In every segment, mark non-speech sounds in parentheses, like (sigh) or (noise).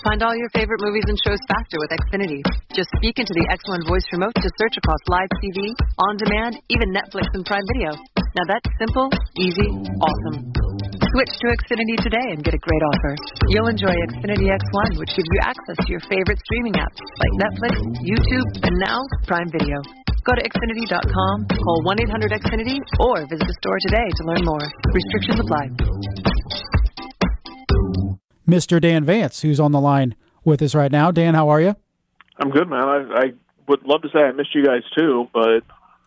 Find all your favorite movies and shows faster with Xfinity. Just speak into the X1 voice remote to search across live TV, on demand, even Netflix and Prime Video. Now that's simple, easy, awesome. Switch to Xfinity today and get a great offer. You'll enjoy Xfinity X1, which gives you access to your favorite streaming apps like Netflix, YouTube, and now Prime Video. Go to Xfinity.com, call 1 800 Xfinity, or visit the store today to learn more. Restrictions apply. Mr. Dan Vance, who's on the line with us right now. Dan, how are you? I'm good, man. I, I would love to say I missed you guys too, but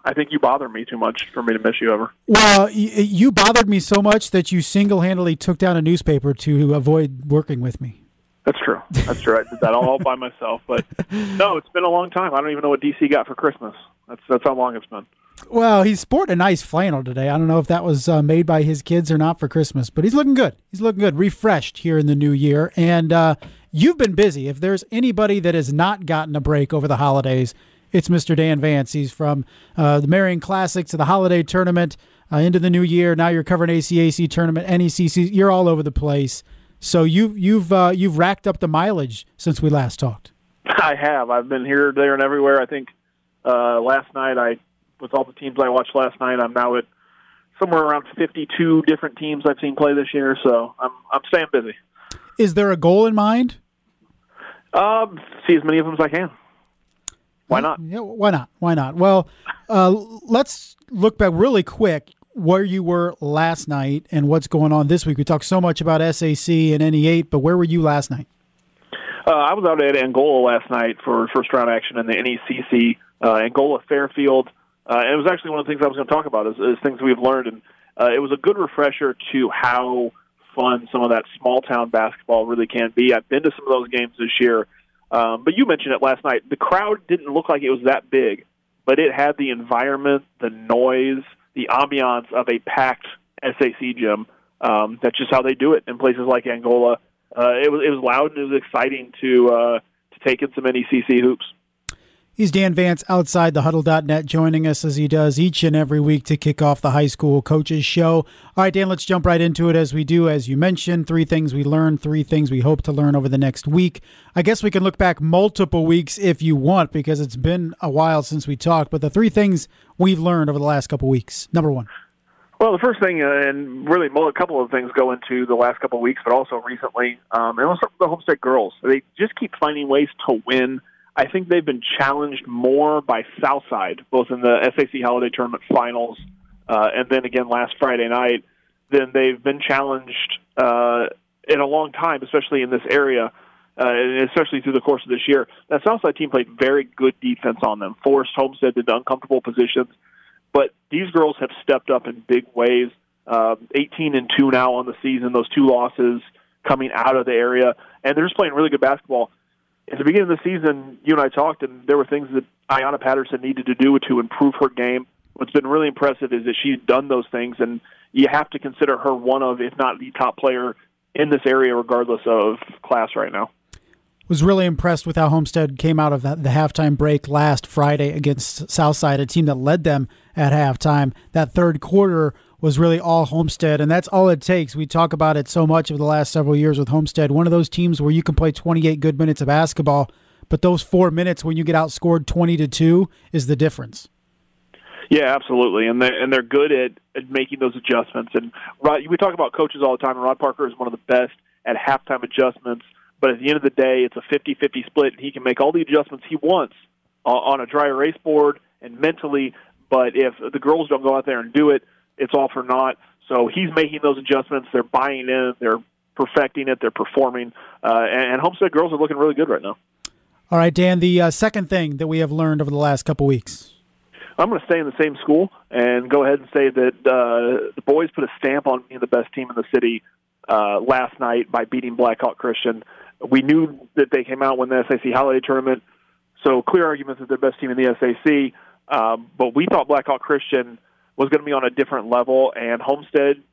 I think you bother me too much for me to miss you ever. Well, you bothered me so much that you single handedly took down a newspaper to avoid working with me. That's true. That's true. I did that all by myself. But (laughs) no, it's been a long time. I don't even know what DC got for Christmas. That's that's how long it's been. Well, he's sporting a nice flannel today. I don't know if that was uh, made by his kids or not for Christmas, but he's looking good. He's looking good, refreshed here in the new year. And uh, you've been busy. If there's anybody that has not gotten a break over the holidays, it's Mr. Dan Vance. He's from uh, the Marion Classic to the holiday tournament uh, into the new year. Now you're covering ACAC tournament, NECC. You're all over the place. So you, you've uh, you've racked up the mileage since we last talked. (laughs) I have. I've been here, there, and everywhere. I think uh, last night I with all the teams I watched last night, I'm now at somewhere around 52 different teams I've seen play this year. So I'm I'm staying busy. Is there a goal in mind? Um, see as many of them as I can. Why not? Yeah, why not? Why not? Well, uh, let's look back really quick where you were last night and what's going on this week. We talked so much about SAC and NE8, but where were you last night? Uh, I was out at Angola last night for first round action in the NECC. Uh, Angola Fairfield uh, and it was actually one of the things I was going to talk about is, is things we've learned, and uh, it was a good refresher to how fun some of that small town basketball really can be. I've been to some of those games this year, um, but you mentioned it last night. The crowd didn't look like it was that big, but it had the environment, the noise, the ambiance of a packed SAC gym. Um, that's just how they do it in places like Angola. Uh, it was it was loud and it was exciting to uh, to take in some NECC hoops. He's Dan Vance outside the huddle.net joining us as he does each and every week to kick off the high school coaches show. All right, Dan, let's jump right into it as we do. As you mentioned, three things we learned, three things we hope to learn over the next week. I guess we can look back multiple weeks if you want because it's been a while since we talked, but the three things we've learned over the last couple weeks. Number one. Well, the first thing, uh, and really a couple of things go into the last couple of weeks, but also recently, um, and also the Homestead girls. They just keep finding ways to win I think they've been challenged more by Southside, both in the SAC Holiday Tournament finals uh, and then again last Friday night, than they've been challenged uh, in a long time, especially in this area, uh, and especially through the course of this year. That Southside team played very good defense on them, forced Homestead into uncomfortable positions, but these girls have stepped up in big ways. Uh, 18 and 2 now on the season, those two losses coming out of the area, and they're just playing really good basketball at the beginning of the season, you and I talked, and there were things that Ayanna Patterson needed to do to improve her game. What's been really impressive is that she's done those things, and you have to consider her one of, if not the top player in this area, regardless of class right now. Was really impressed with how Homestead came out of the halftime break last Friday against Southside, a team that led them at halftime. That third quarter was really all Homestead, and that's all it takes. We talk about it so much over the last several years with Homestead. One of those teams where you can play 28 good minutes of basketball, but those four minutes when you get outscored 20 to two is the difference. Yeah, absolutely, and they're and they're good at, at making those adjustments. And Rod, we talk about coaches all the time, and Rod Parker is one of the best at halftime adjustments. But at the end of the day, it's a 50-50 split, and he can make all the adjustments he wants on a dry erase board and mentally. But if the girls don't go out there and do it, it's all for naught. So he's making those adjustments. They're buying in. They're perfecting it. They're performing. Uh, and, and Homestead girls are looking really good right now. All right, Dan. The uh, second thing that we have learned over the last couple weeks. I'm going to stay in the same school and go ahead and say that uh, the boys put a stamp on being the best team in the city uh, last night by beating Blackhawk Christian. We knew that they came out when the SAC Holiday Tournament, so clear arguments that they're the best team in the SAC. Um, but we thought Blackhawk Christian was going to be on a different level, and Homestead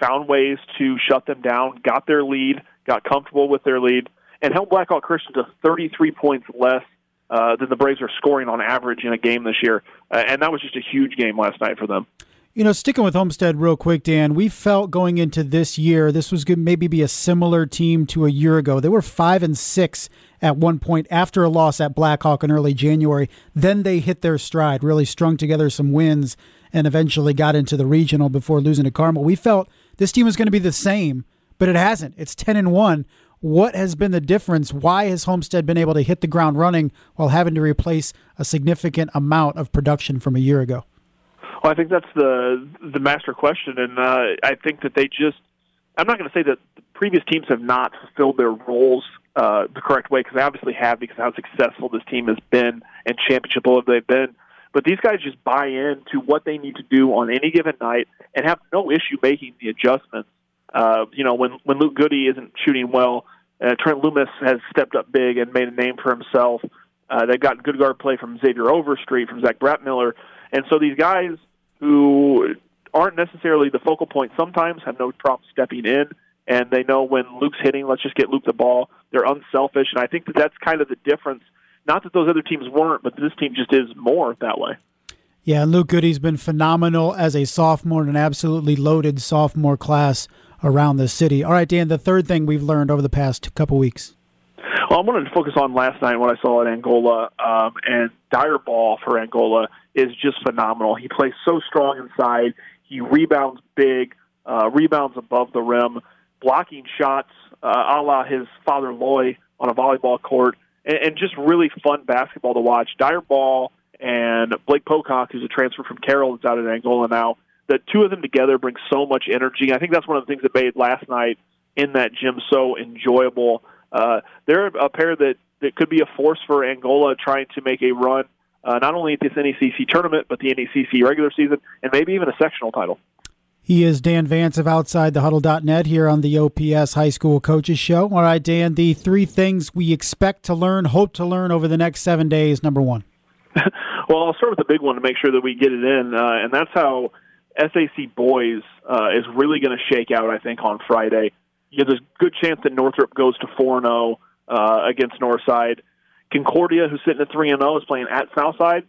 found ways to shut them down, got their lead, got comfortable with their lead, and held Blackhawk Christian to 33 points less uh, than the Braves are scoring on average in a game this year. Uh, and that was just a huge game last night for them. You know, sticking with Homestead real quick, Dan, we felt going into this year this was going to maybe be a similar team to a year ago. They were five and six at one point after a loss at Blackhawk in early January. Then they hit their stride, really strung together some wins, and eventually got into the regional before losing to Carmel. We felt this team was going to be the same, but it hasn't. It's ten and one. What has been the difference? Why has Homestead been able to hit the ground running while having to replace a significant amount of production from a year ago? Well, I think that's the the master question, and uh, I think that they just. I'm not going to say that previous teams have not fulfilled their roles uh, the correct way because they obviously have because of how successful this team has been and championship level they've been. But these guys just buy into what they need to do on any given night and have no issue making the adjustments. Uh, you know, when when Luke Goode isn't shooting well, uh, Trent Loomis has stepped up big and made a name for himself. Uh, they've gotten good guard play from Xavier Overstreet, from Zach Bratmiller, and so these guys who aren't necessarily the focal point sometimes have no problem stepping in and they know when Luke's hitting, let's just get Luke the ball. They're unselfish, and I think that that's kind of the difference. Not that those other teams weren't, but this team just is more that way. Yeah, and Luke Goode's been phenomenal as a sophomore and an absolutely loaded sophomore class around the city. All right, Dan, the third thing we've learned over the past couple weeks. Well, I wanted to focus on last night what I saw at Angola, um, and Dyer Ball for Angola is just phenomenal. He plays so strong inside. He rebounds big, uh, rebounds above the rim blocking shots uh, a la his father Lloy on a volleyball court, and, and just really fun basketball to watch. Dyer Ball and Blake Pocock, who's a transfer from Carroll that's out at Angola now. The two of them together bring so much energy. I think that's one of the things that made last night in that gym so enjoyable. Uh, they're a pair that, that could be a force for Angola trying to make a run, uh, not only at this NECC tournament, but the NECC regular season, and maybe even a sectional title. He is Dan Vance of OutsideTheHuddle.net here on the OPS High School Coaches Show. All right, Dan, the three things we expect to learn, hope to learn over the next seven days. Number one. (laughs) well, I'll start with the big one to make sure that we get it in, uh, and that's how SAC boys uh, is really going to shake out. I think on Friday, you know, there's a good chance that Northrop goes to four zero oh, uh, against Northside. Concordia, who's sitting at three and zero, oh, is playing at Southside.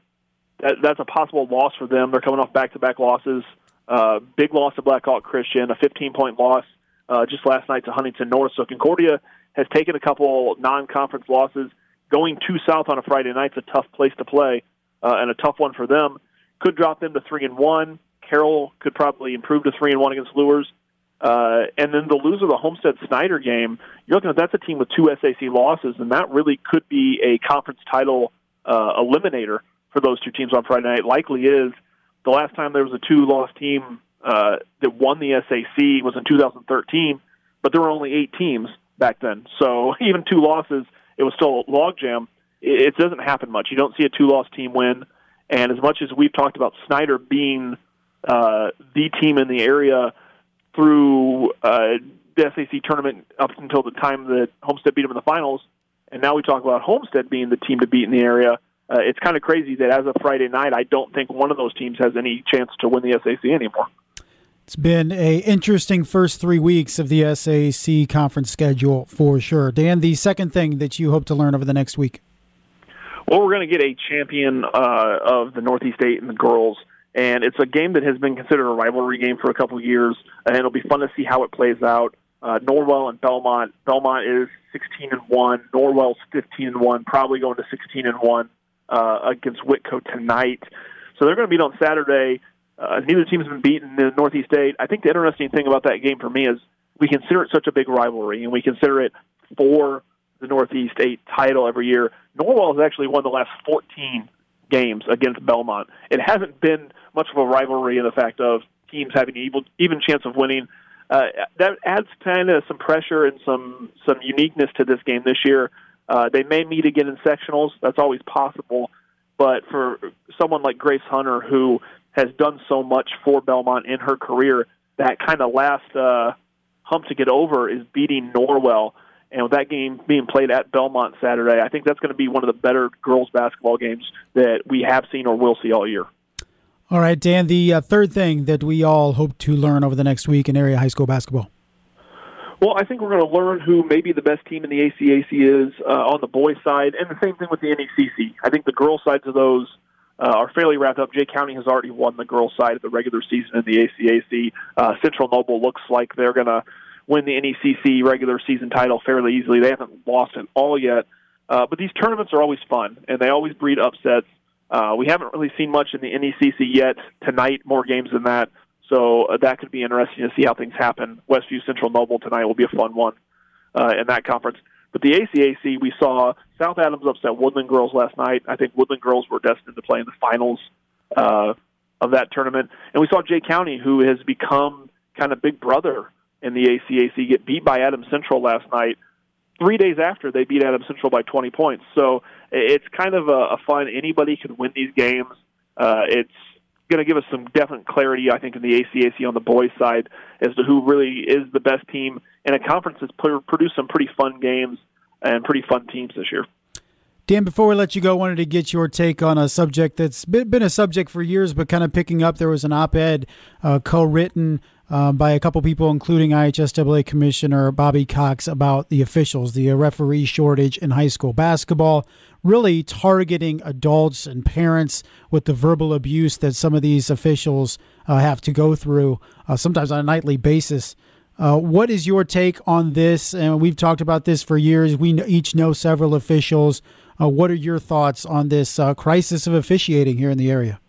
That, that's a possible loss for them. They're coming off back to back losses. Big loss to Blackhawk Christian, a 15 point loss uh, just last night to Huntington North. So Concordia has taken a couple non conference losses. Going to South on a Friday night's a tough place to play uh, and a tough one for them. Could drop them to three and one. Carroll could probably improve to three and one against Luers. Uh, and then the loser of the Homestead Snider game, you're looking at that's a team with two SAC losses, and that really could be a conference title uh, eliminator for those two teams on Friday night. Likely is the last time there was a two-loss team uh, that won the SAC was in 2013, but there were only eight teams back then. So (laughs) even two losses, it was still a logjam. It, it doesn't happen much. You don't see a two-loss team win. And as much as we've talked about Snider being uh, the team in the area through uh, the SAC tournament up until the time that Homestead beat them in the finals, and now we talk about Homestead being the team to beat in the area – uh, it's kind of crazy that as of Friday night, I don't think one of those teams has any chance to win the SAC anymore. It's been a interesting first three weeks of the SAC conference schedule for sure. Dan, the second thing that you hope to learn over the next week. Well, we're going to get a champion uh, of the Northeast Eight and the girls, and it's a game that has been considered a rivalry game for a couple of years, and it'll be fun to see how it plays out. Uh, Norwell and Bellmont. Bellmont is 16 and one. Norwell's 15 and one. Probably going to 16 and one uh, against Whitko tonight. So they're going to meet on Saturday. Uh, neither team has been beaten in the Northeast Eight. I think the interesting thing about that game for me is we consider it such a big rivalry, and we consider it for the Northeast Eight title every year. Norwell has actually won the last 14 games against Bellmont. It hasn't been much of a rivalry in the fact of teams having an even chance of winning. Uh, that adds kind of some pressure and some some uniqueness to this game this year. Uh, they may meet again in sectionals. That's always possible. But for someone like Grace Hunter, who has done so much for Bellmont in her career, that kind of last uh, hump to get over is beating Norwell. And with that game being played at Bellmont Saturday, I think that's going to be one of the better girls basketball games that we have seen or will see all year. All right, Dan, the uh, third thing that we all hope to learn over the next week in area high school basketball. Well, I think we're going to learn who maybe the best team in the ACAC is uh, on the boys' side, and the same thing with the NECC. I think the girls' sides of those uh, are fairly wrapped up. Jay County has already won the girls' side of the regular season in the ACAC. Uh, Central Noble looks like they're going to win the NECC regular season title fairly easily. They haven't lost at all yet. Uh, but these tournaments are always fun, and they always breed upsets. Uh, we haven't really seen much in the NECC yet. Tonight, more games than that. So uh, that could be interesting to see how things happen. Westview Central Noble tonight will be a fun one uh, in that conference. But the ACAC, we saw South Adams upset Woodlan Girls last night. I think Woodlan Girls were destined to play in the finals uh, of that tournament. And we saw Jay County, who has become kind of big brother in the ACAC, get beat by Adams Central last night. Three days after they beat Adams Central by 20 points. So it's kind of a, a fun. Anybody can win these games. Uh, it's going to give us some definite clarity, I think, in the ACAC on the boys' side as to who really is the best team in a conference that's produced some pretty fun games and pretty fun teams this year. Dan, before we let you go, I wanted to get your take on a subject that's been a subject for years, but kind of picking up. There was an op ed uh, co written uh, by a couple people, including IHSAA Commissioner Bobby Cox, about the officials, the referee shortage in high school basketball, really targeting adults and parents with the verbal abuse that some of these officials uh, have to go through, uh, sometimes on a nightly basis. Uh, what is your take on this? And we've talked about this for years. We each know several officials. Uh, what are your thoughts on this uh, crisis of officiating here in the area?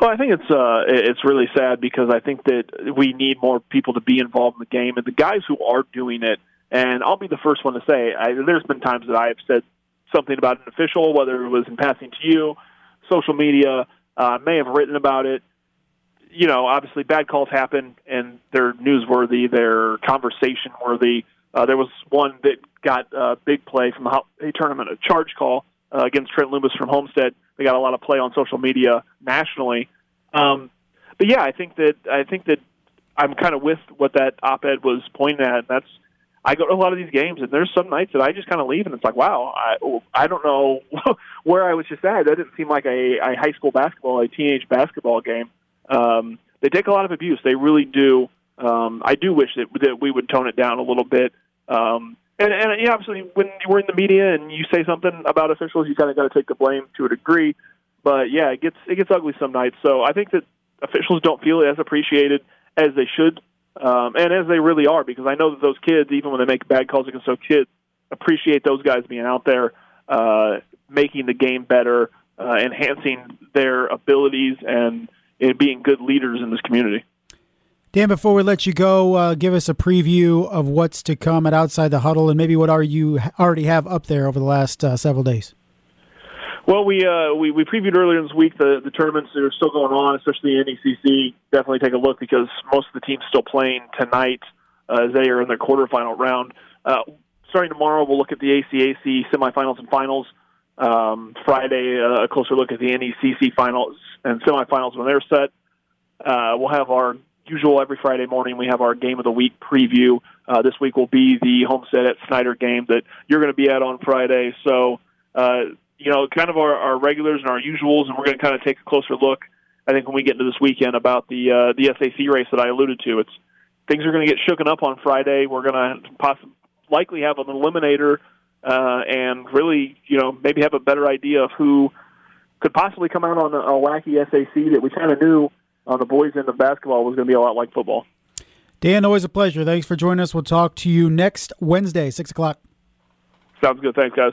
Well, I think it's uh, it's really sad because I think that we need more people to be involved in the game, and the guys who are doing it. And I'll be the first one to say, I, there's been times that I have said something about an official, whether it was in passing to you, social media, uh, may have written about it. You know, obviously bad calls happen, and they're newsworthy, they're conversation worthy. Uh, there was one that got a uh, big play from a tournament, a charge call uh, against Trent Loomis from Homestead. They got a lot of play on social media nationally. Um, but yeah, I think that I think that I'm kind of with what that op-ed was pointing at. That's I go to a lot of these games, and there's some nights that I just kind of leave, and it's like, wow, I I don't know (laughs) where I was just at. That didn't seem like a, a high school basketball, a teenage basketball game. Um, they take a lot of abuse. They really do. Um, I do wish that that we would tone it down a little bit. Um, and, and yeah, obviously, when you're in the media and you say something about officials, you kind of got to take the blame to a degree. But yeah, it gets it gets ugly some nights. So I think that officials don't feel as appreciated as they should, um, and as they really are, because I know that those kids, even when they make bad calls against those kids, appreciate those guys being out there, uh, making the game better, uh, enhancing their abilities, and, and being good leaders in this community. Dan, before we let you go, uh, give us a preview of what's to come at Outside the Huddle, and maybe what are you already have up there over the last uh, several days. Well, we, uh, we we previewed earlier this week the the tournaments that are still going on, especially the NECC. Definitely take a look because most of the teams still playing tonight uh, as they are in their quarterfinal round. Uh, starting tomorrow, we'll look at the ACAC semifinals and finals. Um, Friday, uh, a closer look at the NECC finals and semifinals when they're set. Uh, we'll have our usual every Friday morning we have our game of the week preview. Uh, this week will be the Homestead at Snider game that you're going to be at on Friday. So, uh, you know, kind of our, our regulars and our usuals, and we're going to kind of take a closer look. I think when we get into this weekend about the uh, the SAC race that I alluded to, it's things are going to get shooken up on Friday. We're going to possibly likely have an eliminator, uh, and really, you know, maybe have a better idea of who could possibly come out on a, a wacky SAC that we kind of knew on the boys' end of basketball was going to be a lot like football. Dan, always a pleasure. Thanks for joining us. We'll talk to you next Wednesday, 6 o'clock. Sounds good. Thanks, guys.